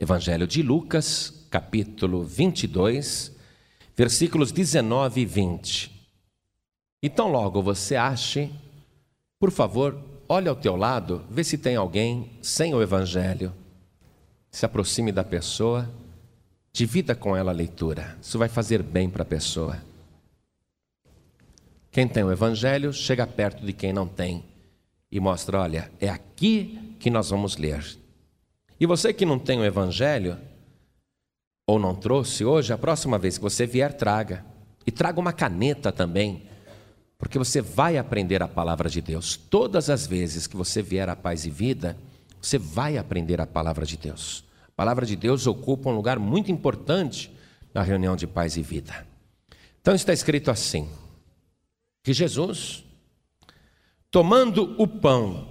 Evangelho de Lucas, capítulo 22, versículos 19 e 20. Então, logo você ache, por favor, olhe ao teu lado, vê se tem alguém sem o Evangelho. Se aproxime da pessoa, divida com ela a leitura. Isso vai fazer bem para a pessoa. Quem tem o Evangelho, chega perto de quem não tem e mostra: olha, é aqui que nós vamos ler. E você que não tem o Evangelho, ou não trouxe hoje, a próxima vez que você vier, traga. E traga uma caneta também, porque você vai aprender a palavra de Deus. Todas as vezes que você vier a paz e vida, você vai aprender a palavra de Deus. A palavra de Deus ocupa um lugar muito importante na reunião de paz e vida. Então está escrito assim: que Jesus, tomando o pão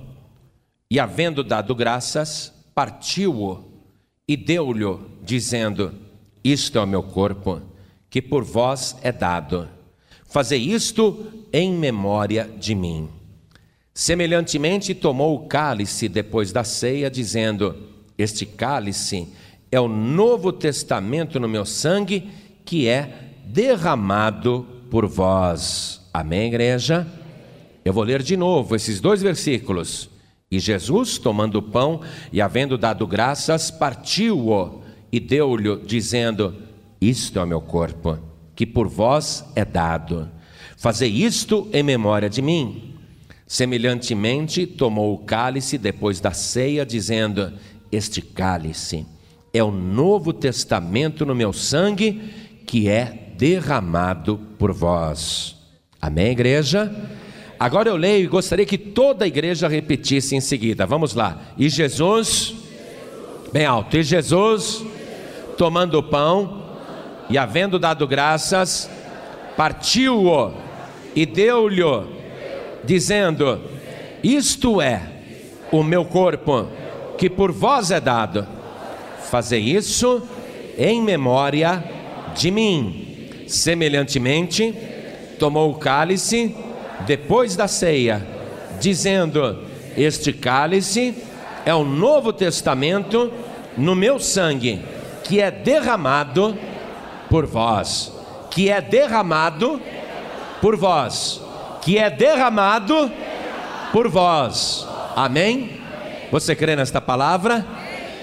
e havendo dado graças, partiu-o e deu-lhe, dizendo: Isto é o meu corpo, que por vós é dado. Fazei isto em memória de mim. Semelhantemente, tomou o cálice depois da ceia, dizendo: Este cálice é o novo testamento no meu sangue, que é derramado por vós. Amém, igreja? Eu vou ler de novo esses dois versículos. E Jesus, tomando o pão e havendo dado graças, partiu-o e deu-lhe, dizendo: Isto é o meu corpo, que por vós é dado. Fazei isto em memória de mim. Semelhantemente, tomou o cálice depois da ceia, dizendo: Este cálice é o novo testamento no meu sangue, que é derramado por vós. Amém, igreja? Agora eu leio e gostaria que toda a igreja repetisse em seguida. Vamos lá. E Jesus, bem alto, e Jesus, tomando o pão e havendo dado graças, partiu-o e deu-lhe, dizendo: Isto é o meu corpo, que por vós é dado. Fazei isso em memória de mim. Semelhantemente, tomou o cálice depois da ceia, dizendo: Este cálice é o novo testamento no meu sangue, que é derramado por vós, que é derramado por vós, que é derramado por vós. Amém? Você crê nesta palavra?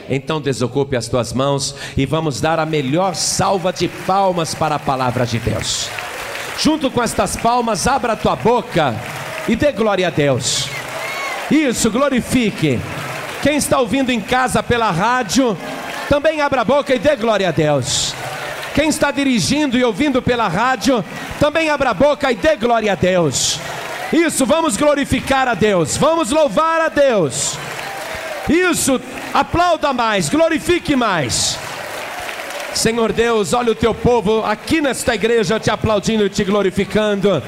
Então desocupe as tuas mãos e vamos dar a melhor salva de palmas para a palavra de Deus. Junto com estas palmas, abra a tua boca e dê glória a Deus. Isso, glorifique. Quem está ouvindo em casa pela rádio, também abra a boca e dê glória a Deus. Quem está dirigindo e ouvindo pela rádio, também abra a boca e dê glória a Deus. Isso, vamos glorificar a Deus, vamos louvar a Deus. Isso, aplauda mais, glorifique mais. Senhor Deus, olha o teu povo aqui nesta igreja te aplaudindo e te glorificando.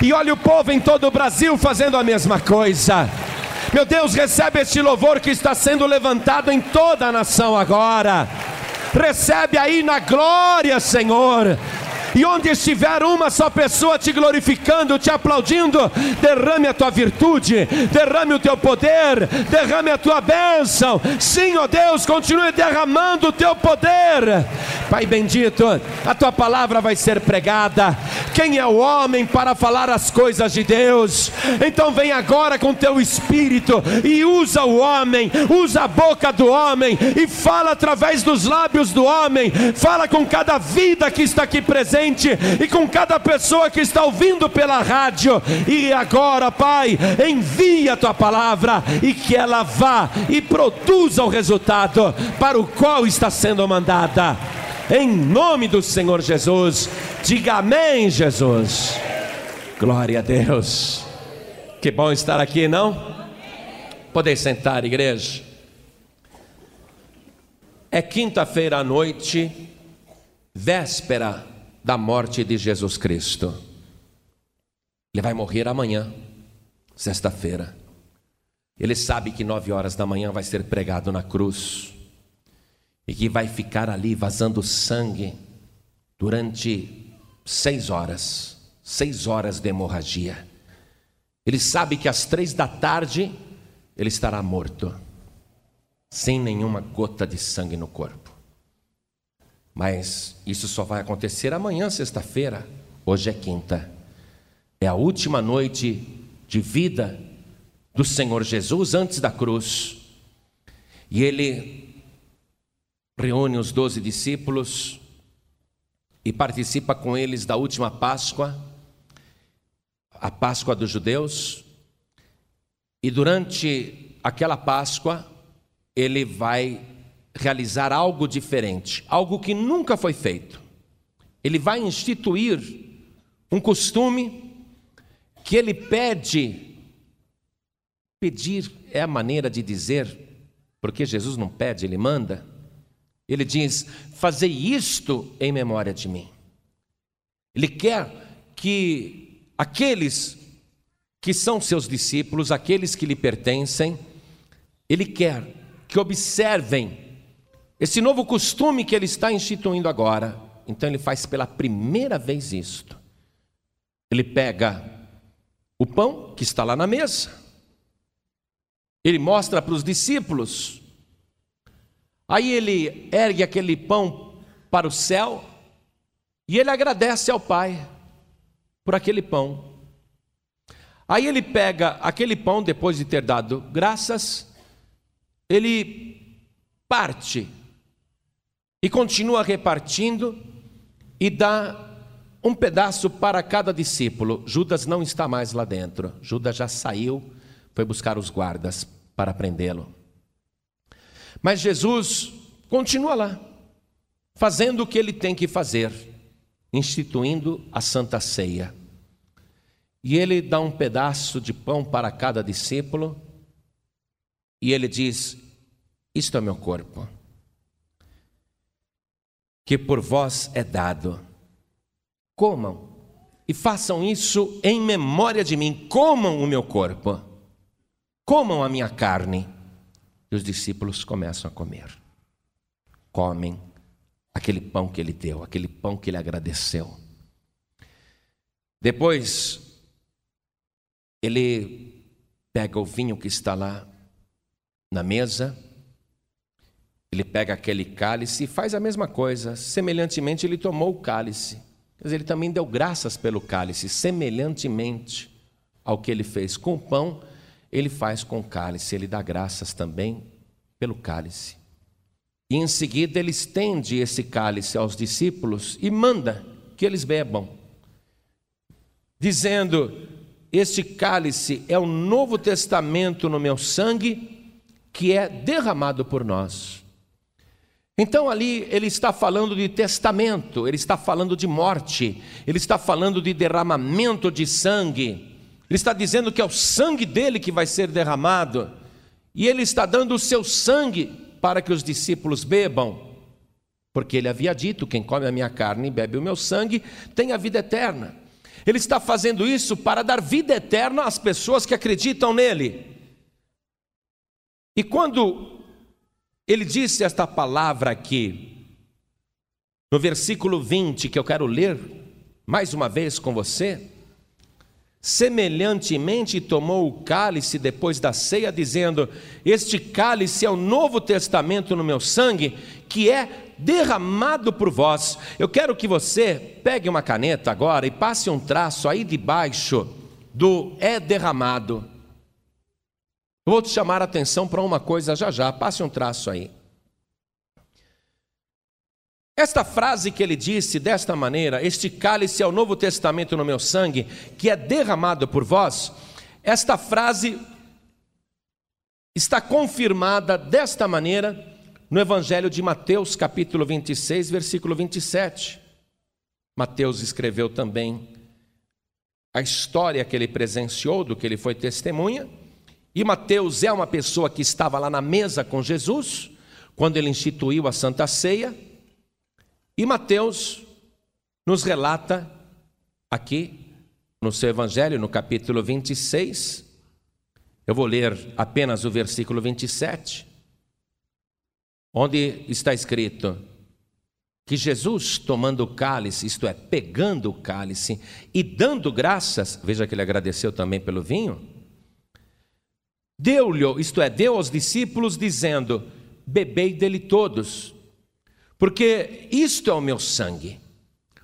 E olha o povo em todo o Brasil fazendo a mesma coisa. Meu Deus, recebe este louvor que está sendo levantado em toda a nação agora. Recebe aí na glória, Senhor. E onde estiver uma só pessoa te glorificando, te aplaudindo, derrame a tua virtude, derrame o teu poder, derrame a tua bênção. Sim, ó Deus, continue derramando o teu poder. Pai bendito, a tua palavra vai ser pregada. Quem é o homem para falar as coisas de Deus? Então vem agora com teu espírito e usa o homem, usa a boca do homem e fala através dos lábios do homem, fala com cada vida que está aqui presente e com cada pessoa que está ouvindo pela rádio. E agora, Pai, envia a tua palavra e que ela vá e produza o resultado para o qual está sendo mandada. Em nome do Senhor Jesus, diga amém, Jesus. Glória a Deus. Que bom estar aqui, não? Podem sentar, igreja. É quinta-feira à noite, véspera da morte de Jesus Cristo. Ele vai morrer amanhã, sexta-feira. Ele sabe que nove horas da manhã vai ser pregado na cruz e que vai ficar ali vazando sangue durante seis horas, seis horas de hemorragia. Ele sabe que às três da tarde ele estará morto. sem nenhuma gota de sangue no corpo. Mas isso só vai acontecer amanhã, sexta-feira. Hoje é quinta. É a última noite de vida do Senhor Jesus antes da cruz. E ele reúne os doze discípulos e participa com eles da última Páscoa, a Páscoa dos judeus. E durante aquela Páscoa, ele vai realizar algo diferente, algo que nunca foi feito. Ele vai instituir um costume que ele pede. Pedir é a maneira de dizer, porque Jesus não pede, ele manda. Ele diz: Fazei isto em memória de mim. Ele quer que aqueles que são seus discípulos, aqueles que lhe pertencem, ele quer que observem esse novo costume que ele está instituindo agora. Então ele faz pela primeira vez isto. Ele pega o pão que está lá na mesa, ele mostra para os discípulos, aí ele ergue aquele pão para o céu e ele agradece ao Pai por aquele pão. Aí ele pega aquele pão, depois de ter dado graças, ele parte e continua repartindo e dá um pedaço para cada discípulo. Judas não está mais lá dentro. Judas já saiu, foi buscar os guardas para prendê-lo. Mas Jesus continua lá, fazendo o que ele tem que fazer, instituindo a Santa Ceia. E ele dá um pedaço de pão para cada discípulo e ele diz: Isto é meu corpo, que por vós é dado. Comam e façam isso em memória de mim. Comam o meu corpo, comam a minha carne. E os discípulos começam a comer. Comem aquele pão que ele deu, aquele pão que ele agradeceu. Depois, ele pega o vinho que está lá na mesa, ele pega aquele cálice e faz a mesma coisa. Semelhantemente, ele tomou o cálice. Mas ele também deu graças pelo cálice, semelhantemente ao que ele fez com o pão, ele faz com o cálice, ele dá graças também pelo cálice. E em seguida ele estende esse cálice aos discípulos e manda que eles bebam, dizendo: Este cálice é o novo testamento no meu sangue que é derramado por nós. Então ali ele está falando de testamento, ele está falando de morte, ele está falando de derramamento de sangue. Ele está dizendo que é o sangue dele que vai ser derramado. E ele está dando o seu sangue para que os discípulos bebam. Porque ele havia dito: quem come a minha carne e bebe o meu sangue tem a vida eterna. Ele está fazendo isso para dar vida eterna às pessoas que acreditam nele. E quando ele disse esta palavra aqui, no versículo 20, que eu quero ler mais uma vez com você, semelhantemente tomou o cálice depois da ceia, dizendo: Este cálice é o novo testamento no meu sangue, que é derramado por vós. Eu quero que você pegue uma caneta agora e passe um traço aí debaixo do é derramado. Vou te chamar a atenção para uma coisa já já, passe um traço aí. Esta frase que ele disse desta maneira: Este cálice é o novo testamento no meu sangue, que é derramado por vós. Esta frase está confirmada desta maneira no Evangelho de Mateus, capítulo 26, versículo 27. Mateus escreveu também a história que ele presenciou, do que ele foi testemunha. E Mateus é uma pessoa que estava lá na mesa com Jesus, quando ele instituiu a Santa Ceia. E Mateus nos relata aqui no seu Evangelho, no capítulo 26. Eu vou ler apenas o versículo 27, onde está escrito que Jesus, tomando o cálice, isto é, pegando o cálice e dando graças, veja que ele agradeceu também pelo vinho Deu-lhe, isto é, deu aos discípulos, dizendo: bebei dele todos, porque isto é o meu sangue.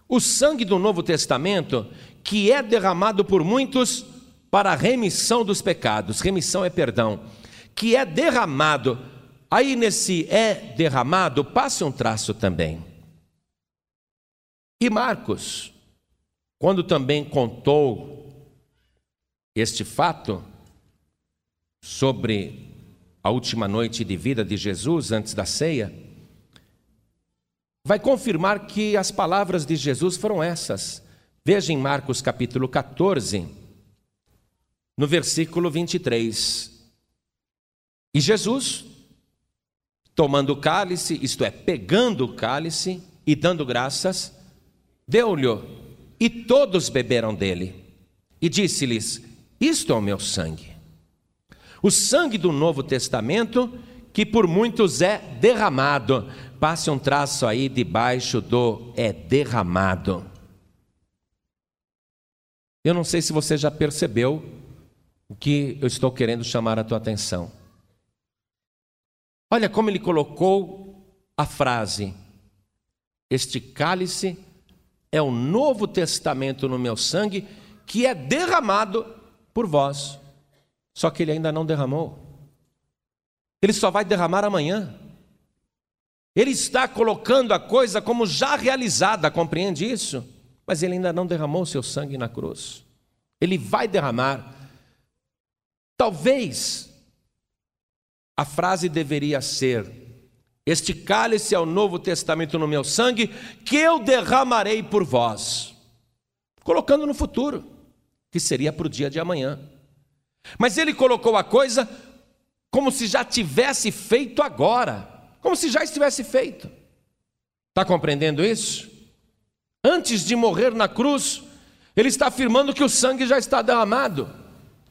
O sangue do Novo Testamento, que é derramado por muitos para a remissão dos pecados. Remissão é perdão. Que é derramado. Aí nesse é derramado, passe um traço também. E Marcos, quando também contou este fato sobre a última noite de vida de Jesus antes da ceia, vai confirmar que as palavras de Jesus foram essas. Veja em Marcos capítulo 14, no versículo 23. E Jesus, tomando o cálice, isto é, pegando o cálice e dando graças, deu-lhe, e todos beberam dele. E disse-lhes: Isto é o meu sangue o sangue do Novo Testamento, que por muitos é derramado. Passe um traço aí debaixo do é derramado. Eu não sei se você já percebeu o que eu estou querendo chamar a tua atenção. Olha como ele colocou a frase: Este cálice é o novo testamento no meu sangue que é derramado por vós. Só que ele ainda não derramou. Ele só vai derramar amanhã. Ele está colocando a coisa como já realizada, compreende isso? Mas ele ainda não derramou seu sangue na cruz. Ele vai derramar. Talvez a frase deveria ser: Este cálice é o novo testamento no meu sangue, que eu derramarei por vós. Colocando no futuro, que seria para o dia de amanhã. Mas ele colocou a coisa como se já tivesse feito agora, como se já estivesse feito. Está compreendendo isso? Antes de morrer na cruz, ele está afirmando que o sangue já está derramado.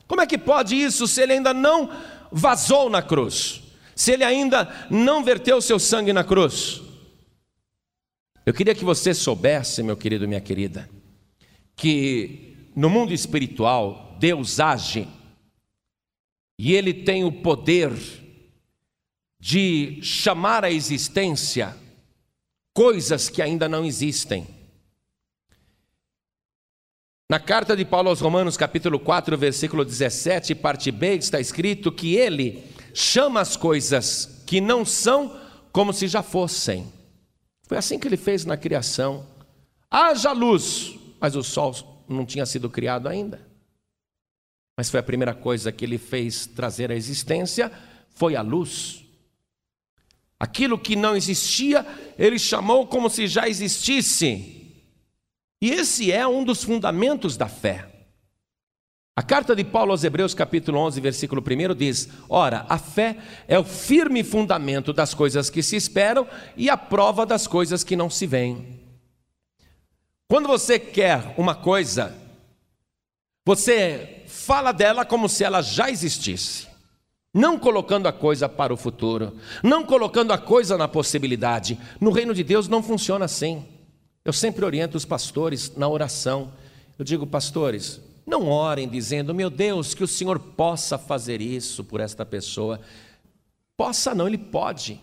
Como é que pode isso se ele ainda não vazou na cruz? Se ele ainda não verteu seu sangue na cruz? Eu queria que você soubesse, meu querido, minha querida, que no mundo espiritual Deus age e ele tem o poder de chamar à existência coisas que ainda não existem. Na carta de Paulo aos Romanos, capítulo 4, versículo 17, parte B, está escrito que ele chama as coisas que não são como se já fossem. Foi assim que ele fez na criação. Haja luz, mas o sol não tinha sido criado ainda. Mas foi a primeira coisa que ele fez trazer à existência foi a luz. Aquilo que não existia, ele chamou como se já existisse. E esse é um dos fundamentos da fé. A carta de Paulo aos Hebreus, capítulo 11, versículo 1 diz: Ora, a fé é o firme fundamento das coisas que se esperam e a prova das coisas que não se veem. Quando você quer uma coisa, você fala dela como se ela já existisse, não colocando a coisa para o futuro, não colocando a coisa na possibilidade. No reino de Deus não funciona assim. Eu sempre oriento os pastores na oração. Eu digo, pastores, não orem dizendo, meu Deus, que o Senhor possa fazer isso por esta pessoa. Possa não, Ele pode.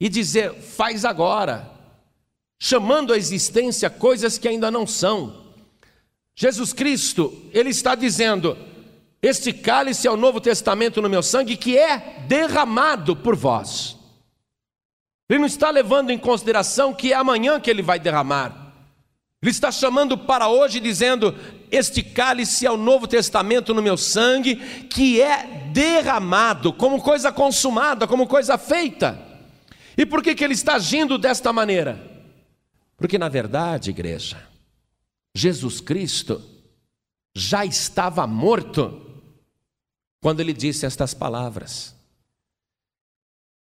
E dizer, faz agora, chamando à existência coisas que ainda não são. Jesus Cristo, ele está dizendo: Este cálice é o Novo Testamento no meu sangue que é derramado por vós. Ele não está levando em consideração que é amanhã que ele vai derramar. Ele está chamando para hoje, dizendo: Este cálice é o Novo Testamento no meu sangue, que é derramado, como coisa consumada, como coisa feita. E por que, que ele está agindo desta maneira? Porque, na verdade, igreja, Jesus Cristo já estava morto quando ele disse estas palavras.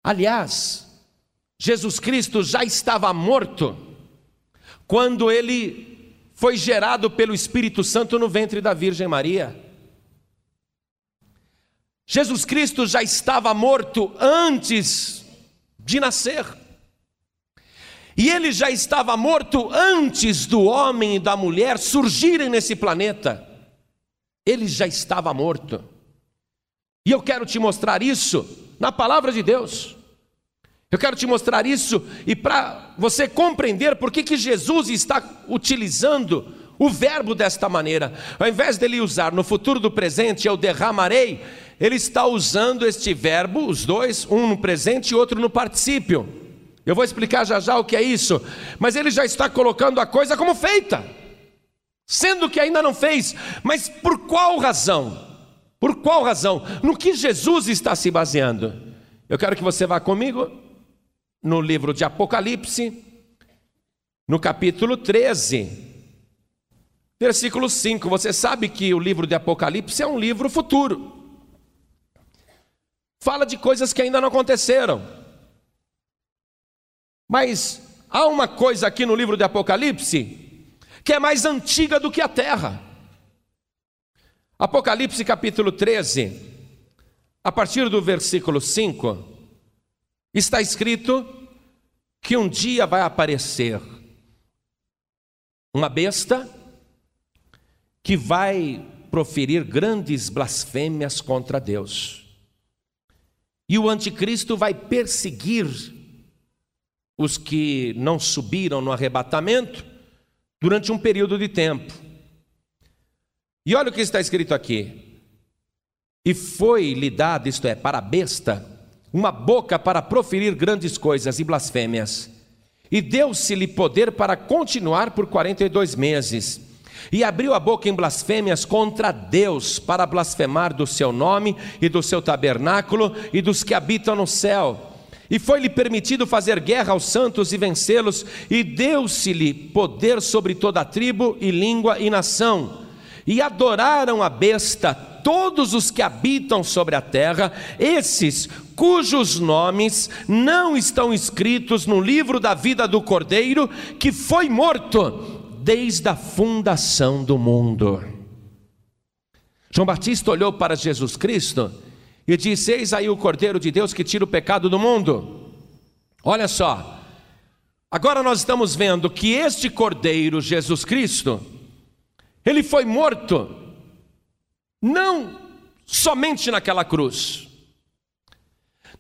Aliás, Jesus Cristo já estava morto quando ele foi gerado pelo Espírito Santo no ventre da Virgem Maria. Jesus Cristo já estava morto antes de nascer. E ele já estava morto antes do homem e da mulher surgirem nesse planeta. Ele já estava morto. E eu quero te mostrar isso na palavra de Deus. Eu quero te mostrar isso e para você compreender por que, que Jesus está utilizando o verbo desta maneira. Ao invés dele usar no futuro do presente, eu derramarei, ele está usando este verbo, os dois, um no presente e outro no particípio. Eu vou explicar já já o que é isso, mas ele já está colocando a coisa como feita, sendo que ainda não fez, mas por qual razão? Por qual razão? No que Jesus está se baseando? Eu quero que você vá comigo no livro de Apocalipse, no capítulo 13. Versículo 5, você sabe que o livro de Apocalipse é um livro futuro. Fala de coisas que ainda não aconteceram. Mas há uma coisa aqui no livro de Apocalipse que é mais antiga do que a terra. Apocalipse capítulo 13, a partir do versículo 5, está escrito que um dia vai aparecer uma besta que vai proferir grandes blasfêmias contra Deus. E o anticristo vai perseguir os que não subiram no arrebatamento durante um período de tempo. E olha o que está escrito aqui. E foi-lhe dado, isto é, para a besta, uma boca para proferir grandes coisas e blasfêmias. E deu-se-lhe poder para continuar por 42 meses e abriu a boca em blasfêmias contra Deus, para blasfemar do seu nome e do seu tabernáculo e dos que habitam no céu. E foi-lhe permitido fazer guerra aos santos e vencê-los, e deu-se-lhe poder sobre toda a tribo e língua e nação. E adoraram a besta todos os que habitam sobre a terra, esses cujos nomes não estão escritos no livro da vida do Cordeiro, que foi morto desde a fundação do mundo. João Batista olhou para Jesus Cristo e disse: Eis aí o Cordeiro de Deus que tira o pecado do mundo. Olha só, agora nós estamos vendo que este Cordeiro, Jesus Cristo, ele foi morto, não somente naquela cruz.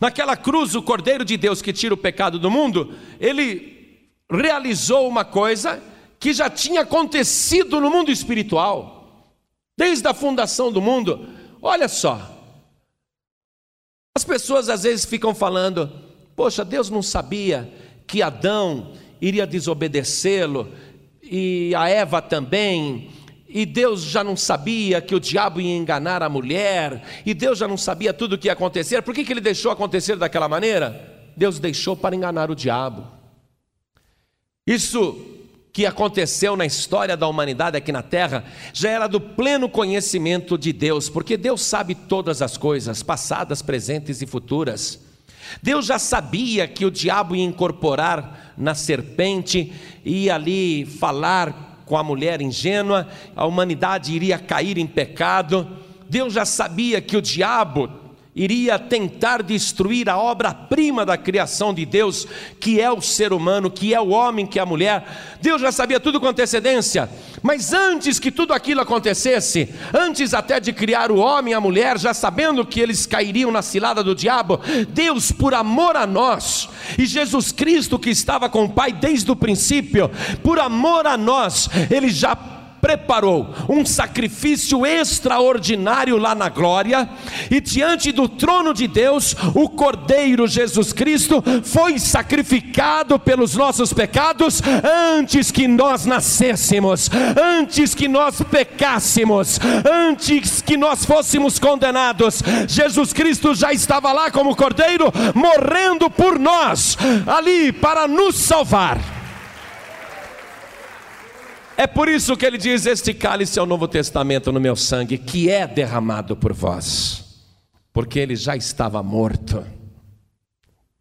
Naquela cruz, o Cordeiro de Deus que tira o pecado do mundo, ele realizou uma coisa que já tinha acontecido no mundo espiritual, desde a fundação do mundo. Olha só, as pessoas às vezes ficam falando: poxa, Deus não sabia que Adão iria desobedecê-lo, e a Eva também, e Deus já não sabia que o diabo ia enganar a mulher, e Deus já não sabia tudo o que ia acontecer, por que, que ele deixou acontecer daquela maneira? Deus deixou para enganar o diabo. Isso que aconteceu na história da humanidade aqui na terra já era do pleno conhecimento de Deus, porque Deus sabe todas as coisas, passadas, presentes e futuras. Deus já sabia que o diabo ia incorporar na serpente, ia ali falar com a mulher ingênua, a humanidade iria cair em pecado. Deus já sabia que o diabo iria tentar destruir a obra-prima da criação de Deus, que é o ser humano, que é o homem, que é a mulher. Deus já sabia tudo com antecedência, mas antes que tudo aquilo acontecesse, antes até de criar o homem e a mulher, já sabendo que eles cairiam na cilada do diabo, Deus, por amor a nós, e Jesus Cristo, que estava com o Pai desde o princípio, por amor a nós, ele já preparou um sacrifício extraordinário lá na glória, e diante do trono de Deus, o Cordeiro Jesus Cristo foi sacrificado pelos nossos pecados antes que nós nascêssemos, antes que nós pecássemos, antes que nós fôssemos condenados. Jesus Cristo já estava lá como Cordeiro, morrendo por nós, ali para nos salvar. É por isso que ele diz: Este cálice é o Novo Testamento no meu sangue, que é derramado por vós, porque ele já estava morto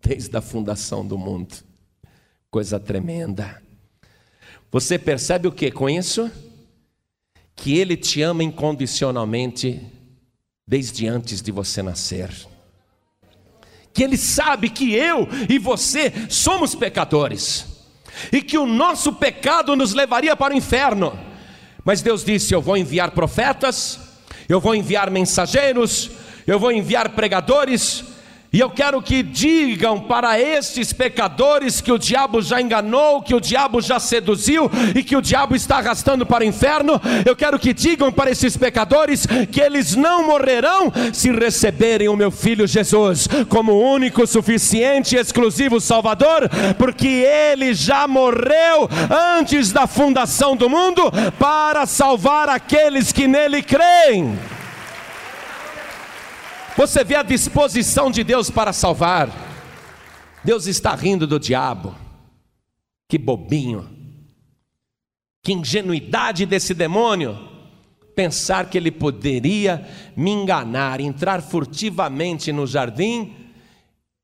desde a fundação do mundo. Coisa tremenda. Você percebe o que com isso? Que ele te ama incondicionalmente desde antes de você nascer. Que ele sabe que eu e você somos pecadores e que o nosso pecado nos levaria para o inferno. Mas Deus disse: Eu vou enviar profetas, eu vou enviar mensageiros, eu vou enviar pregadores, E eu quero que digam para estes pecadores que o diabo já enganou, que o diabo já seduziu e que o diabo está arrastando para o inferno. Eu quero que digam para esses pecadores que eles não morrerão se receberem o meu filho Jesus como único, suficiente e exclusivo Salvador, porque ele já morreu antes da fundação do mundo para salvar aqueles que nele creem. Você vê a disposição de Deus para salvar. Deus está rindo do diabo. Que bobinho. Que ingenuidade desse demônio. Pensar que ele poderia me enganar, entrar furtivamente no jardim,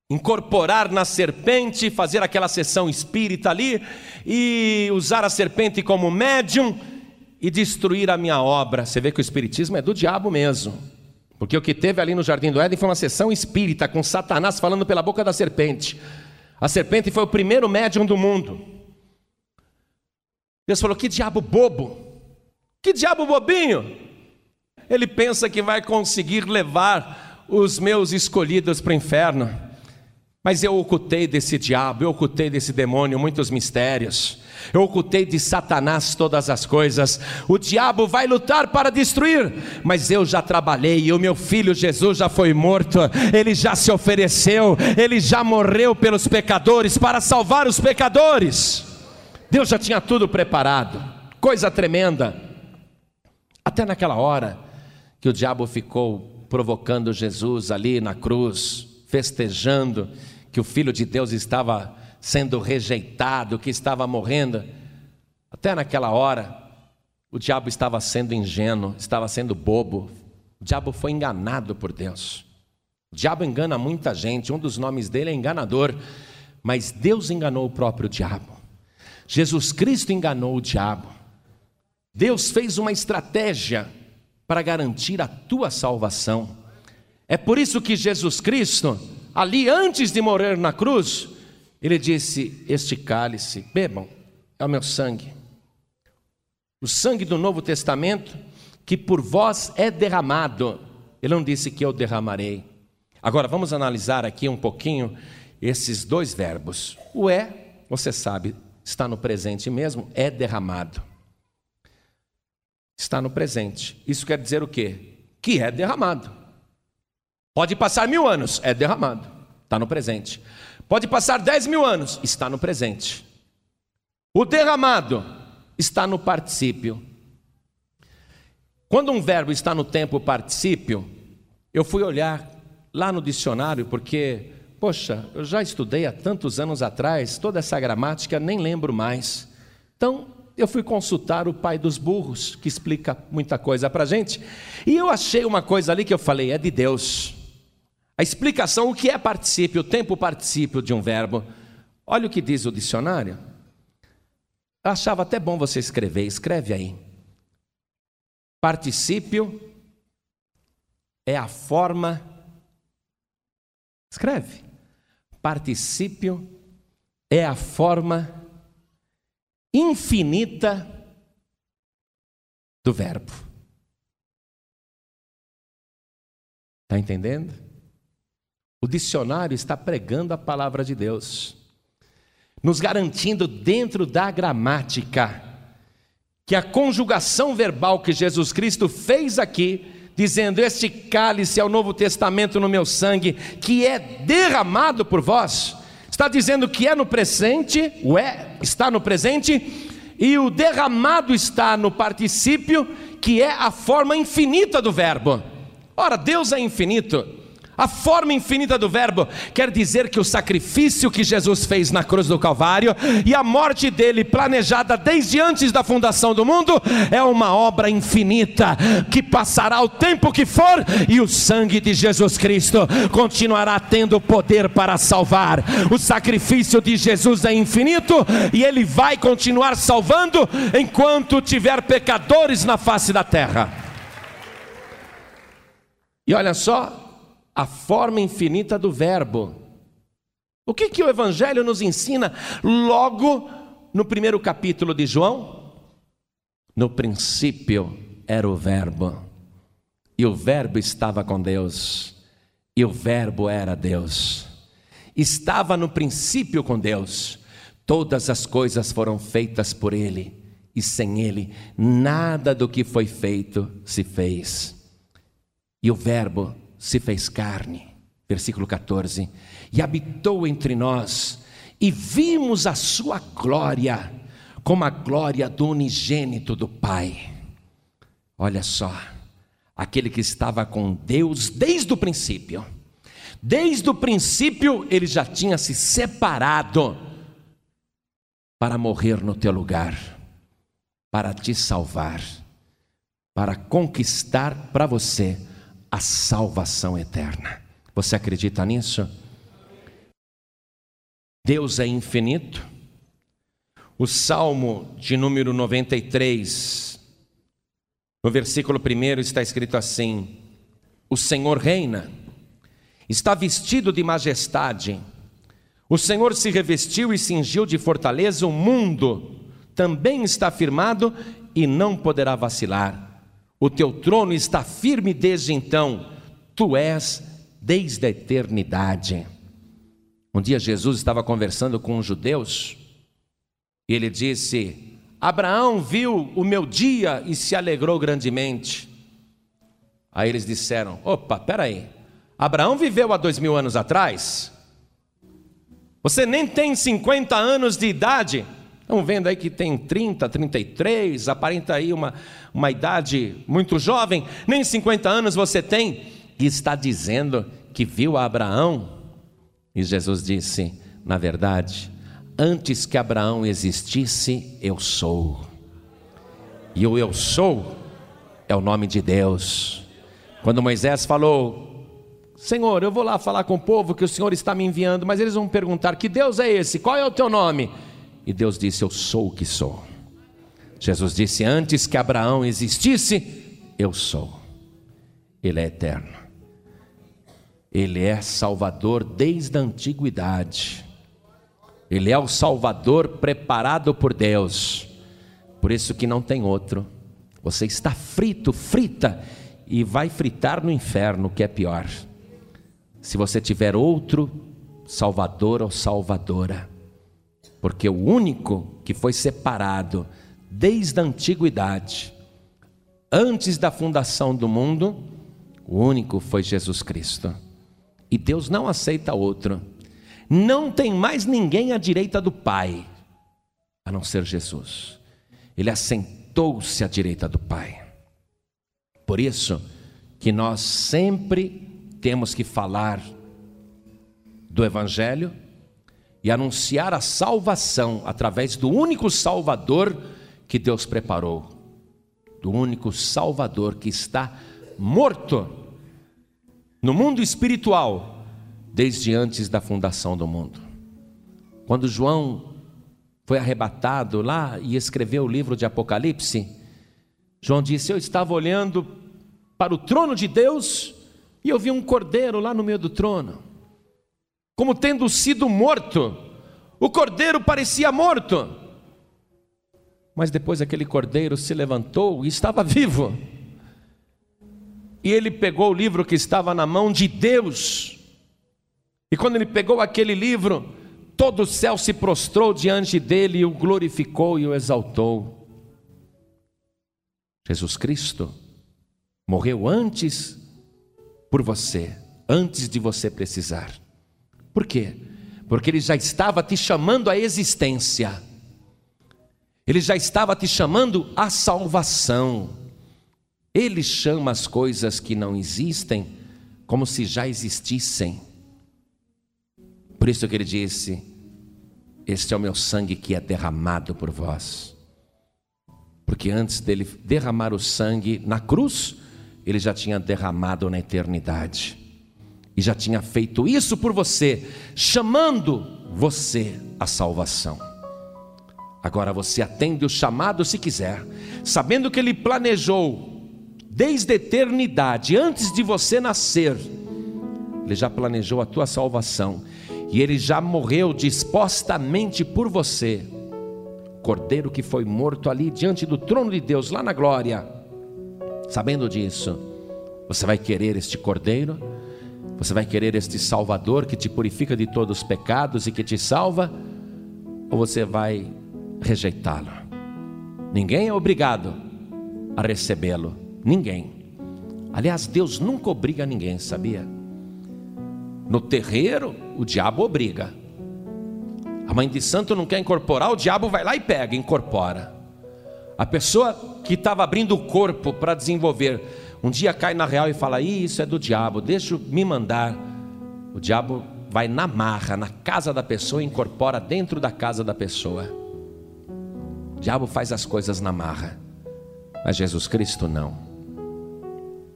incorporar na serpente, fazer aquela sessão espírita ali e usar a serpente como médium e destruir a minha obra. Você vê que o espiritismo é do diabo mesmo. Porque o que teve ali no Jardim do Éden foi uma sessão espírita, com Satanás falando pela boca da serpente. A serpente foi o primeiro médium do mundo. Deus falou: que diabo bobo, que diabo bobinho. Ele pensa que vai conseguir levar os meus escolhidos para o inferno. Mas eu ocultei desse diabo, eu ocultei desse demônio muitos mistérios. Eu ocultei de Satanás todas as coisas. O diabo vai lutar para destruir, mas eu já trabalhei o meu filho Jesus já foi morto. Ele já se ofereceu, ele já morreu pelos pecadores para salvar os pecadores. Deus já tinha tudo preparado. Coisa tremenda. Até naquela hora que o diabo ficou provocando Jesus ali na cruz, festejando que o Filho de Deus estava sendo rejeitado, que estava morrendo. Até naquela hora, o diabo estava sendo ingênuo, estava sendo bobo. O diabo foi enganado por Deus. O diabo engana muita gente, um dos nomes dele é enganador, mas Deus enganou o próprio diabo. Jesus Cristo enganou o diabo. Deus fez uma estratégia para garantir a tua salvação. É por isso que Jesus Cristo ali antes de morrer na cruz, ele disse: Este cálice, bebam, é o meu sangue. O sangue do Novo Testamento, que por vós é derramado. Ele não disse que eu derramarei. Agora vamos analisar aqui um pouquinho esses dois verbos. O é, você sabe, está no presente mesmo, é derramado. Está no presente. Isso quer dizer o quê? Que é derramado. Pode passar mil anos, é derramado, está no presente. Pode passar dez mil anos, está no presente. O derramado está no particípio. Quando um verbo está no tempo particípio, eu fui olhar lá no dicionário, porque, poxa, eu já estudei há tantos anos atrás, toda essa gramática, nem lembro mais. Então, eu fui consultar o pai dos burros, que explica muita coisa para gente, e eu achei uma coisa ali que eu falei, é de Deus. A explicação, o que é particípio, o tempo particípio de um verbo. Olha o que diz o dicionário. Eu achava até bom você escrever, escreve aí. Particípio é a forma. Escreve. Particípio é a forma infinita do verbo. Está entendendo? O dicionário está pregando a palavra de Deus, nos garantindo dentro da gramática que a conjugação verbal que Jesus Cristo fez aqui, dizendo: Este cálice é o Novo Testamento no meu sangue, que é derramado por vós, está dizendo que é no presente, o é está no presente, e o derramado está no particípio, que é a forma infinita do verbo. Ora, Deus é infinito. A forma infinita do Verbo quer dizer que o sacrifício que Jesus fez na cruz do Calvário e a morte dele, planejada desde antes da fundação do mundo, é uma obra infinita que passará o tempo que for e o sangue de Jesus Cristo continuará tendo poder para salvar. O sacrifício de Jesus é infinito e ele vai continuar salvando enquanto tiver pecadores na face da terra. E olha só, a forma infinita do Verbo. O que, que o Evangelho nos ensina logo no primeiro capítulo de João? No princípio era o Verbo, e o Verbo estava com Deus, e o Verbo era Deus. Estava no princípio com Deus. Todas as coisas foram feitas por Ele, e sem Ele, nada do que foi feito se fez. E o Verbo se fez carne, versículo 14, e habitou entre nós, e vimos a Sua glória, como a glória do unigênito do Pai. Olha só aquele que estava com Deus desde o princípio. Desde o princípio ele já tinha se separado para morrer no teu lugar, para te salvar, para conquistar para você a salvação eterna. Você acredita nisso? Deus é infinito. O Salmo de número 93, no versículo 1 está escrito assim: O Senhor reina, está vestido de majestade, o Senhor se revestiu e cingiu de fortaleza, o mundo também está firmado e não poderá vacilar. O teu trono está firme desde então, tu és desde a eternidade. Um dia Jesus estava conversando com os judeus e ele disse: Abraão viu o meu dia e se alegrou grandemente. Aí eles disseram: opa, peraí, Abraão viveu há dois mil anos atrás? Você nem tem 50 anos de idade. Estão vendo aí que tem 30, 33, aparenta aí uma, uma idade muito jovem, nem 50 anos você tem, e está dizendo que viu Abraão. E Jesus disse: na verdade, Antes que Abraão existisse, eu sou. E o eu sou é o nome de Deus. Quando Moisés falou: Senhor, eu vou lá falar com o povo que o Senhor está me enviando, mas eles vão perguntar: Que Deus é esse? Qual é o teu nome? E Deus disse: Eu sou o que sou. Jesus disse: Antes que Abraão existisse, eu sou. Ele é eterno. Ele é Salvador desde a antiguidade. Ele é o Salvador preparado por Deus. Por isso que não tem outro. Você está frito, frita e vai fritar no inferno, que é pior. Se você tiver outro Salvador ou Salvadora. Porque o único que foi separado desde a antiguidade, antes da fundação do mundo, o único foi Jesus Cristo. E Deus não aceita outro. Não tem mais ninguém à direita do Pai, a não ser Jesus. Ele assentou-se à direita do Pai. Por isso que nós sempre temos que falar do Evangelho e anunciar a salvação através do único Salvador que Deus preparou, do único Salvador que está morto no mundo espiritual desde antes da fundação do mundo. Quando João foi arrebatado lá e escreveu o livro de Apocalipse, João disse: Eu estava olhando para o trono de Deus e eu vi um cordeiro lá no meio do trono, como tendo sido morto. O cordeiro parecia morto, mas depois aquele cordeiro se levantou e estava vivo. E ele pegou o livro que estava na mão de Deus e quando ele pegou aquele livro, todo o céu se prostrou diante dele e o glorificou e o exaltou. Jesus Cristo morreu antes por você, antes de você precisar. Por quê? Porque ele já estava te chamando à existência. Ele já estava te chamando à salvação. Ele chama as coisas que não existem como se já existissem. Por isso que ele disse: Este é o meu sangue que é derramado por vós. Porque antes dele derramar o sangue na cruz, ele já tinha derramado na eternidade. E já tinha feito isso por você, chamando você à salvação. Agora você atende o chamado se quiser, sabendo que ele planejou desde a eternidade, antes de você nascer, ele já planejou a tua salvação e ele já morreu dispostamente por você. Cordeiro que foi morto ali diante do trono de Deus, lá na glória. Sabendo disso, você vai querer este cordeiro? Você vai querer este Salvador que te purifica de todos os pecados e que te salva? Ou você vai rejeitá-lo? Ninguém é obrigado a recebê-lo. Ninguém. Aliás, Deus nunca obriga ninguém, sabia? No terreiro, o diabo obriga. A mãe de santo não quer incorporar, o diabo vai lá e pega, incorpora. A pessoa que estava abrindo o corpo para desenvolver um dia cai na real e fala: Isso é do diabo, deixa me mandar. O diabo vai na marra, na casa da pessoa e incorpora dentro da casa da pessoa. O diabo faz as coisas na marra, mas Jesus Cristo não.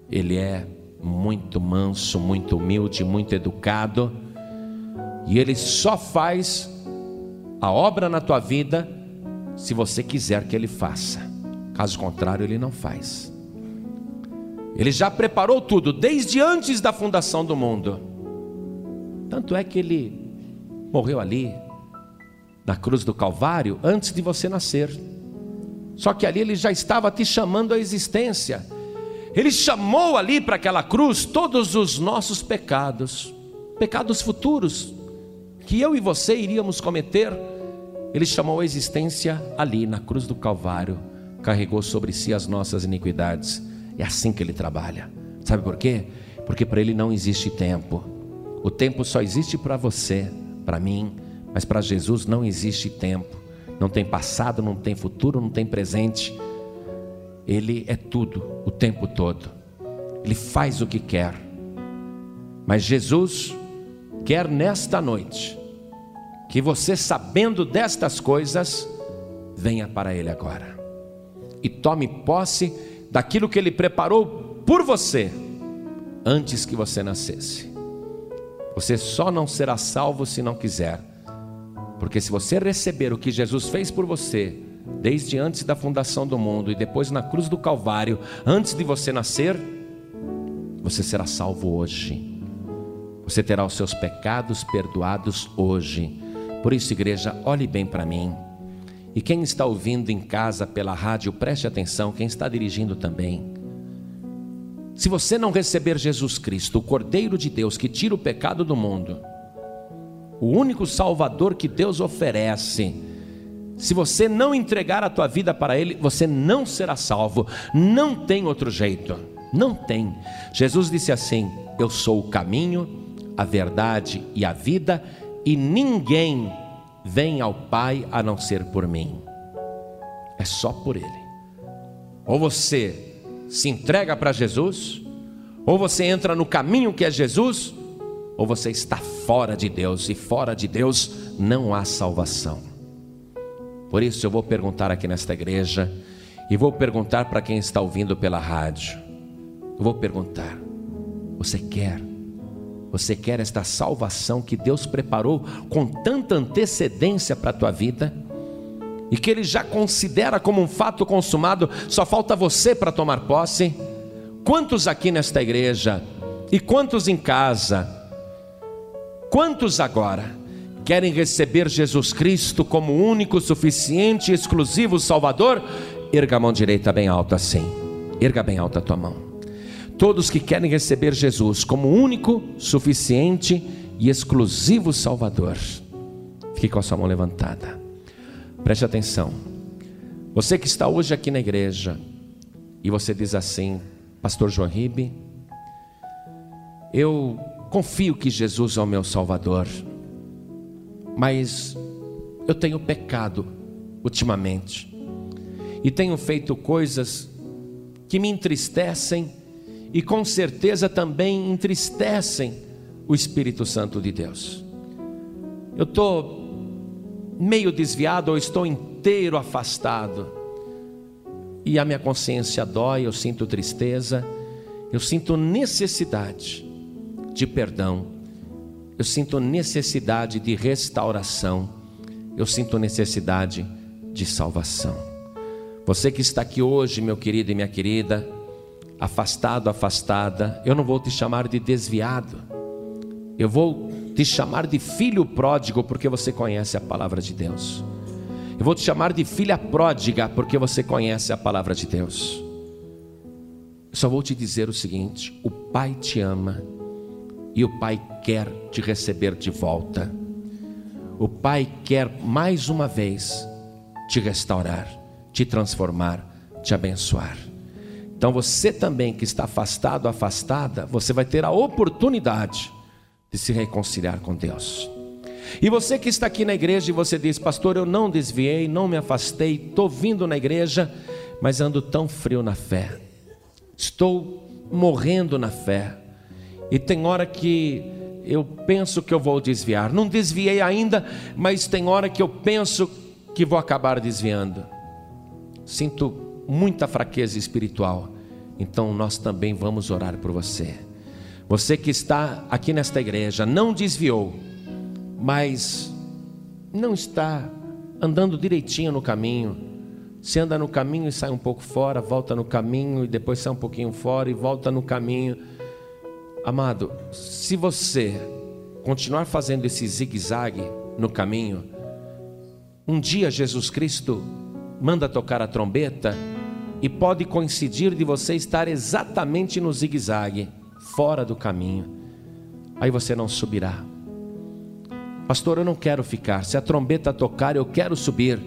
Ele é muito manso, muito humilde, muito educado, e ele só faz a obra na tua vida se você quiser que ele faça. Caso contrário, ele não faz. Ele já preparou tudo desde antes da fundação do mundo. Tanto é que ele morreu ali, na cruz do Calvário, antes de você nascer. Só que ali ele já estava te chamando à existência. Ele chamou ali para aquela cruz todos os nossos pecados, pecados futuros, que eu e você iríamos cometer. Ele chamou à existência ali na cruz do Calvário, carregou sobre si as nossas iniquidades é assim que ele trabalha. Sabe por quê? Porque para ele não existe tempo. O tempo só existe para você, para mim, mas para Jesus não existe tempo. Não tem passado, não tem futuro, não tem presente. Ele é tudo, o tempo todo. Ele faz o que quer. Mas Jesus quer nesta noite que você, sabendo destas coisas, venha para Ele agora e tome posse daquilo que Ele preparou por você antes que você nascesse. Você só não será salvo se não quiser, porque se você receber o que Jesus fez por você, desde antes da fundação do mundo e depois na cruz do Calvário, antes de você nascer, você será salvo hoje. Você terá os seus pecados perdoados hoje. Por isso, igreja, olhe bem para mim. E quem está ouvindo em casa pela rádio, preste atenção, quem está dirigindo também. Se você não receber Jesus Cristo, o Cordeiro de Deus que tira o pecado do mundo, o único Salvador que Deus oferece, se você não entregar a tua vida para Ele, você não será salvo. Não tem outro jeito. Não tem. Jesus disse assim: Eu sou o caminho, a verdade e a vida, e ninguém vem ao Pai a não ser por mim. É só por Ele. Ou você se entrega para Jesus, ou você entra no caminho que é Jesus, ou você está fora de Deus, e fora de Deus não há salvação. Por isso eu vou perguntar aqui nesta igreja, e vou perguntar para quem está ouvindo pela rádio. Eu vou perguntar: você quer você quer esta salvação que Deus preparou com tanta antecedência para a tua vida? E que Ele já considera como um fato consumado, só falta você para tomar posse? Quantos aqui nesta igreja e quantos em casa? Quantos agora querem receber Jesus Cristo como único, suficiente e exclusivo Salvador? Erga a mão direita bem alta assim. Erga bem alta a tua mão todos que querem receber Jesus como único, suficiente e exclusivo Salvador. Fique com a sua mão levantada. Preste atenção. Você que está hoje aqui na igreja e você diz assim, Pastor João Ribe, eu confio que Jesus é o meu Salvador, mas eu tenho pecado ultimamente e tenho feito coisas que me entristecem e com certeza também entristecem o Espírito Santo de Deus. Eu estou meio desviado ou estou inteiro afastado, e a minha consciência dói, eu sinto tristeza, eu sinto necessidade de perdão, eu sinto necessidade de restauração, eu sinto necessidade de salvação. Você que está aqui hoje, meu querido e minha querida, afastado, afastada, eu não vou te chamar de desviado, eu vou te chamar de filho pródigo, porque você conhece a palavra de Deus. Eu vou te chamar de filha pródiga, porque você conhece a palavra de Deus. Eu só vou te dizer o seguinte: o Pai te ama, e o Pai quer te receber de volta. O Pai quer mais uma vez te restaurar, te transformar, te abençoar. Então você também que está afastado, afastada, você vai ter a oportunidade de se reconciliar com Deus. E você que está aqui na igreja e você diz, pastor, eu não desviei, não me afastei, estou vindo na igreja, mas ando tão frio na fé, estou morrendo na fé, e tem hora que eu penso que eu vou desviar, não desviei ainda, mas tem hora que eu penso que vou acabar desviando. Sinto muita fraqueza espiritual, então nós também vamos orar por você. Você que está aqui nesta igreja, não desviou, mas não está andando direitinho no caminho. Se anda no caminho e sai um pouco fora, volta no caminho e depois sai um pouquinho fora e volta no caminho. Amado, se você continuar fazendo esse zigue-zague no caminho, um dia Jesus Cristo manda tocar a trombeta e pode coincidir de você estar exatamente no zigue-zague fora do caminho, aí você não subirá. Pastor, eu não quero ficar. Se a trombeta tocar, eu quero subir.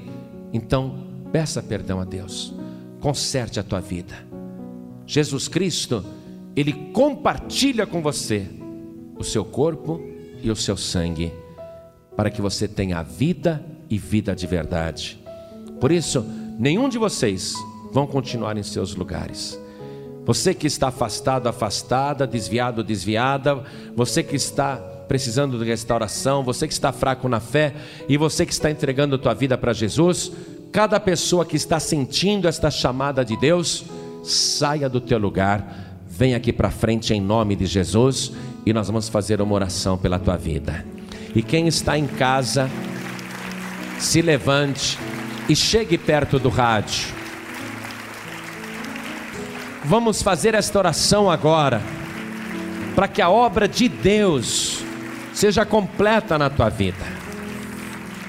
Então, peça perdão a Deus. Conserte a tua vida. Jesus Cristo, Ele compartilha com você o seu corpo e o seu sangue, para que você tenha vida e vida de verdade. Por isso, nenhum de vocês vão continuar em seus lugares. Você que está afastado, afastada, desviado, desviada, você que está precisando de restauração, você que está fraco na fé e você que está entregando a tua vida para Jesus, cada pessoa que está sentindo esta chamada de Deus, saia do teu lugar, vem aqui para frente em nome de Jesus e nós vamos fazer uma oração pela tua vida. E quem está em casa, se levante e chegue perto do rádio. Vamos fazer esta oração agora, para que a obra de Deus seja completa na tua vida.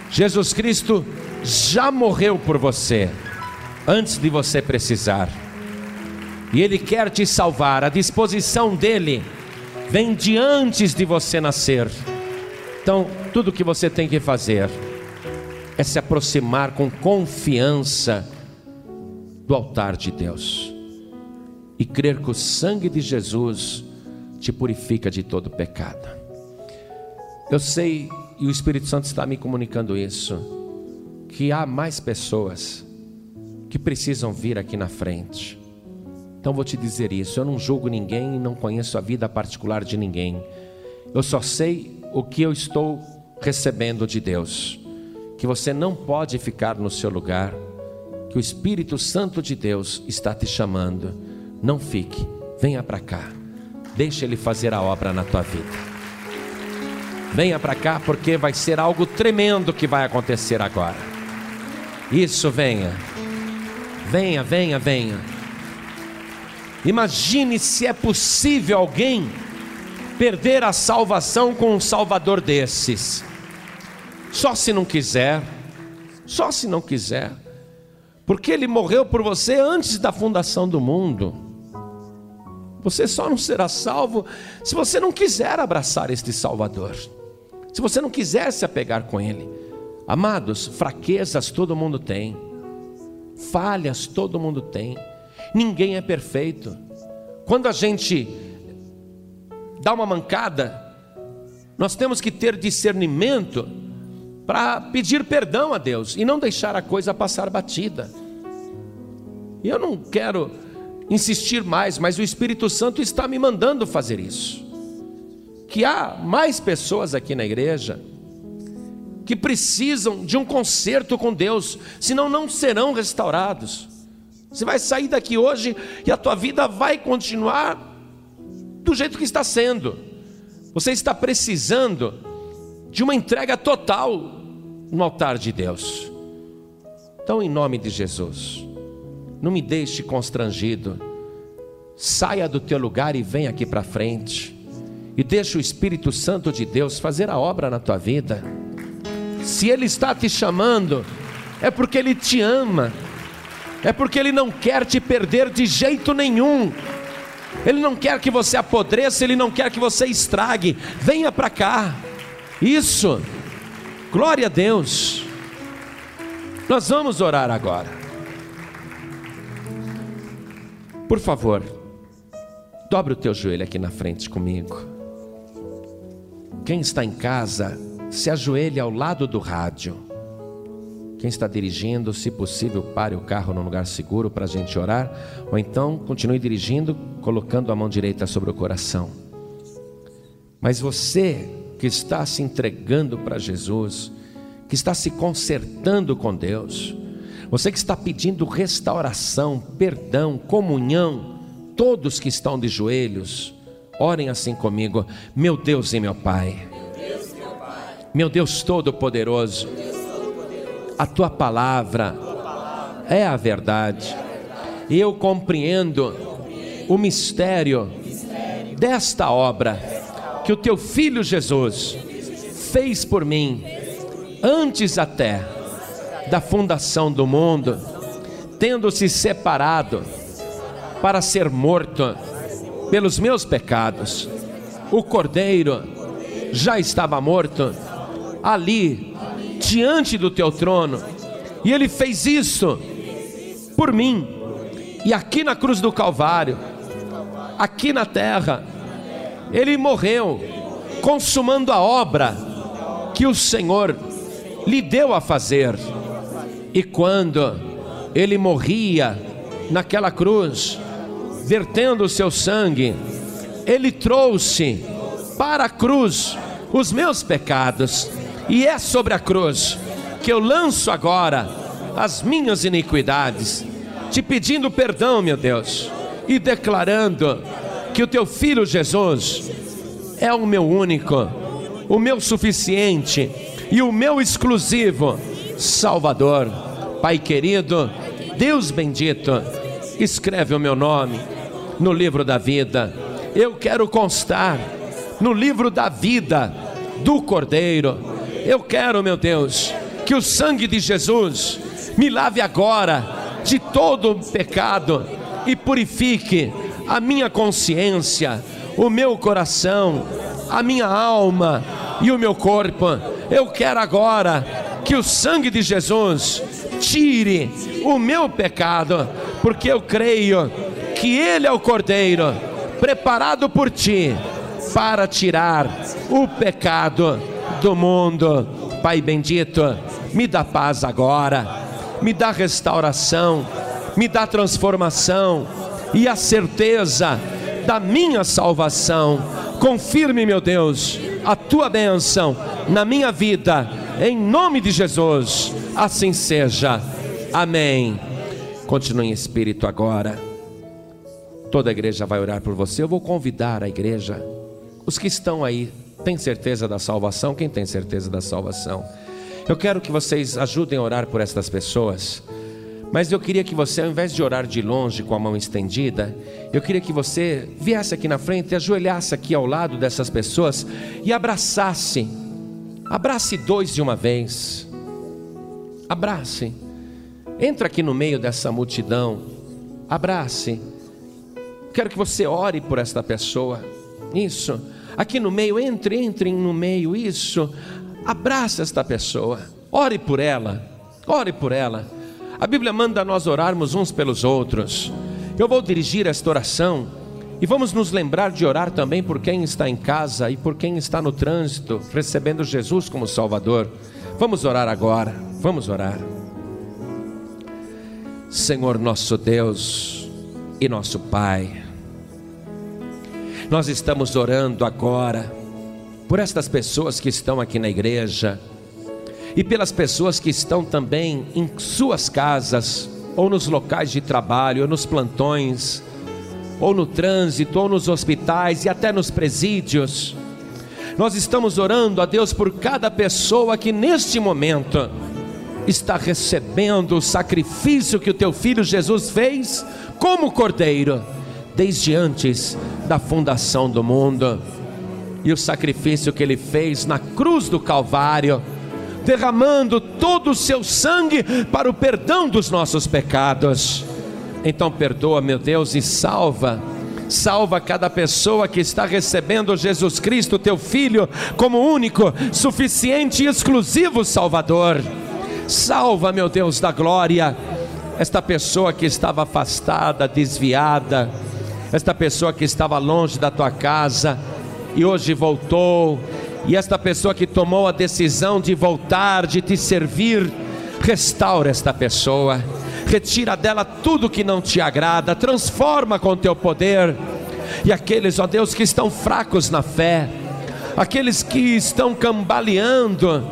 Jesus Cristo já morreu por você, antes de você precisar, e Ele quer te salvar, a disposição dEle vem de antes de você nascer. Então, tudo que você tem que fazer é se aproximar com confiança do altar de Deus e crer que o sangue de Jesus te purifica de todo pecado. Eu sei, e o Espírito Santo está me comunicando isso, que há mais pessoas que precisam vir aqui na frente. Então vou te dizer isso: eu não julgo ninguém, não conheço a vida particular de ninguém. Eu só sei o que eu estou recebendo de Deus. Que você não pode ficar no seu lugar, que o Espírito Santo de Deus está te chamando não fique, venha para cá. Deixa Ele fazer a obra na tua vida. Venha para cá porque vai ser algo tremendo que vai acontecer agora. Isso, venha. Venha, venha, venha. Imagine se é possível alguém perder a salvação com um Salvador desses. Só se não quiser. Só se não quiser. Porque ele morreu por você antes da fundação do mundo. Você só não será salvo se você não quiser abraçar este Salvador, se você não quiser se apegar com Ele. Amados, fraquezas todo mundo tem, falhas todo mundo tem, ninguém é perfeito. Quando a gente dá uma mancada, nós temos que ter discernimento para pedir perdão a Deus e não deixar a coisa passar batida. E eu não quero insistir mais, mas o Espírito Santo está me mandando fazer isso. Que há mais pessoas aqui na igreja que precisam de um conserto com Deus, senão não serão restaurados. Você vai sair daqui hoje e a tua vida vai continuar do jeito que está sendo. Você está precisando de uma entrega total no altar de Deus. Então, em nome de Jesus, não me deixe constrangido. Saia do teu lugar e vem aqui para frente. E deixa o Espírito Santo de Deus fazer a obra na tua vida. Se Ele está te chamando, é porque Ele te ama, é porque Ele não quer te perder de jeito nenhum. Ele não quer que você apodreça, ele não quer que você estrague. Venha para cá. Isso. Glória a Deus. Nós vamos orar agora. Por favor, dobre o teu joelho aqui na frente comigo. Quem está em casa, se ajoelhe ao lado do rádio. Quem está dirigindo, se possível, pare o carro num lugar seguro para a gente orar, ou então continue dirigindo, colocando a mão direita sobre o coração. Mas você que está se entregando para Jesus, que está se consertando com Deus, você que está pedindo restauração, perdão, comunhão, todos que estão de joelhos, orem assim comigo, meu Deus e meu Pai, meu Deus Todo-Poderoso, a tua palavra é a verdade, eu compreendo o mistério desta obra que o teu filho Jesus fez por mim antes até da fundação do mundo, tendo se separado para ser morto pelos meus pecados. O cordeiro já estava morto ali diante do teu trono, e ele fez isso por mim. E aqui na cruz do Calvário, aqui na terra, ele morreu, consumando a obra que o Senhor lhe deu a fazer. E quando ele morria naquela cruz, vertendo o seu sangue, ele trouxe para a cruz os meus pecados, e é sobre a cruz que eu lanço agora as minhas iniquidades, te pedindo perdão, meu Deus, e declarando que o teu filho Jesus é o meu único, o meu suficiente e o meu exclusivo Salvador. Pai querido, Deus bendito, escreve o meu nome no livro da vida. Eu quero constar no livro da vida do Cordeiro. Eu quero, meu Deus, que o sangue de Jesus me lave agora de todo pecado e purifique a minha consciência, o meu coração, a minha alma e o meu corpo eu quero agora que o sangue de Jesus tire o meu pecado, porque eu creio que Ele é o Cordeiro preparado por ti para tirar o pecado do mundo. Pai bendito, me dá paz agora, me dá restauração, me dá transformação e a certeza da minha salvação. Confirme, meu Deus, a tua bênção na minha vida, em nome de Jesus, assim seja. Amém. Continue em espírito agora. Toda a igreja vai orar por você. Eu vou convidar a igreja, os que estão aí, tem certeza da salvação? Quem tem certeza da salvação? Eu quero que vocês ajudem a orar por estas pessoas. Mas eu queria que você, ao invés de orar de longe com a mão estendida, eu queria que você viesse aqui na frente, ajoelhasse aqui ao lado dessas pessoas e abraçasse Abrace dois de uma vez. Abrace. Entra aqui no meio dessa multidão. Abrace. Quero que você ore por esta pessoa. Isso. Aqui no meio, entre, entre no meio. Isso. Abrace esta pessoa. Ore por ela. Ore por ela. A Bíblia manda nós orarmos uns pelos outros. Eu vou dirigir esta oração e vamos nos lembrar de orar também por quem está em casa e por quem está no trânsito, recebendo Jesus como Salvador. Vamos orar agora, vamos orar. Senhor nosso Deus e nosso Pai, nós estamos orando agora por estas pessoas que estão aqui na igreja e pelas pessoas que estão também em suas casas ou nos locais de trabalho, ou nos plantões ou no trânsito, ou nos hospitais e até nos presídios. Nós estamos orando a Deus por cada pessoa que neste momento está recebendo o sacrifício que o teu filho Jesus fez como cordeiro, desde antes da fundação do mundo. E o sacrifício que ele fez na cruz do Calvário, derramando todo o seu sangue para o perdão dos nossos pecados. Então perdoa, meu Deus, e salva Salva cada pessoa que está recebendo Jesus Cristo, teu Filho, como único, suficiente e exclusivo Salvador. Salva, meu Deus da glória, esta pessoa que estava afastada, desviada, esta pessoa que estava longe da tua casa e hoje voltou, e esta pessoa que tomou a decisão de voltar, de te servir, restaura esta pessoa retira dela tudo que não te agrada, transforma com teu poder. E aqueles, ó Deus, que estão fracos na fé, aqueles que estão cambaleando,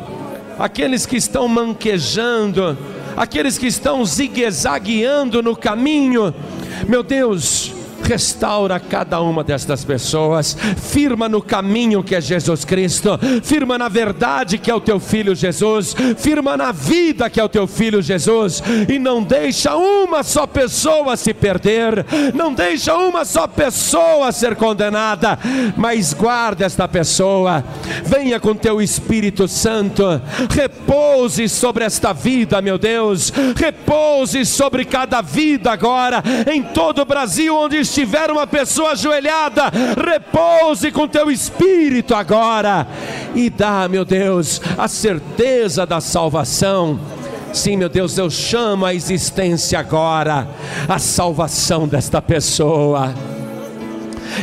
aqueles que estão manquejando, aqueles que estão zigue-zagueando no caminho, meu Deus, restaura cada uma destas pessoas, firma no caminho que é Jesus Cristo, firma na verdade que é o teu filho Jesus, firma na vida que é o teu filho Jesus, e não deixa uma só pessoa se perder, não deixa uma só pessoa ser condenada, mas guarda esta pessoa, venha com teu Espírito Santo, repouse sobre esta vida, meu Deus, repouse sobre cada vida agora, em todo o Brasil onde estiver uma pessoa ajoelhada, repouse com teu espírito agora e dá, meu Deus, a certeza da salvação. Sim, meu Deus, eu chamo a existência agora, a salvação desta pessoa.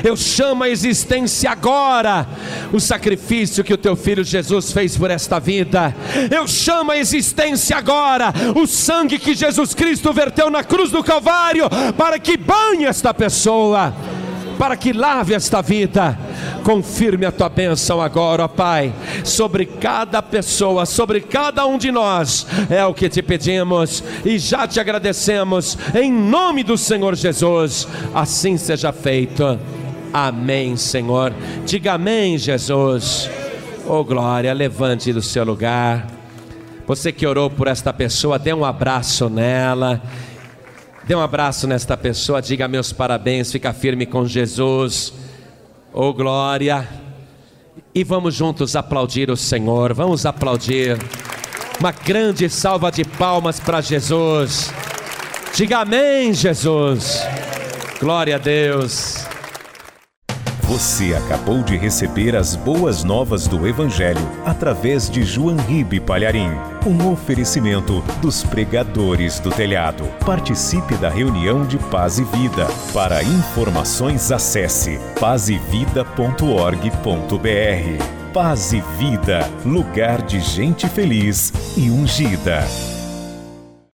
Eu chamo a existência agora o sacrifício que o teu filho Jesus fez por esta vida. Eu chamo a existência agora o sangue que Jesus Cristo verteu na cruz do Calvário para que banhe esta pessoa para que lave esta vida. Confirme a tua bênção agora, ó Pai, sobre cada pessoa, sobre cada um de nós. É o que te pedimos e já te agradecemos, em nome do Senhor Jesus. Assim seja feito. Amém, Senhor. Diga amém, Jesus. Oh, glória, levante do seu lugar. Você que orou por esta pessoa, dê um abraço nela. Dê um abraço nesta pessoa, diga meus parabéns, fica firme com Jesus. Oh, glória. E vamos juntos aplaudir o Senhor. Vamos aplaudir. Uma grande salva de palmas para Jesus. Diga amém, Jesus. Glória a Deus. Você acabou de receber as boas novas do Evangelho através de João Ribe Palharim. Um oferecimento dos pregadores do telhado. Participe da reunião de Paz e Vida. Para informações, acesse pazevida.org.br. Paz e Vida, lugar de gente feliz e ungida.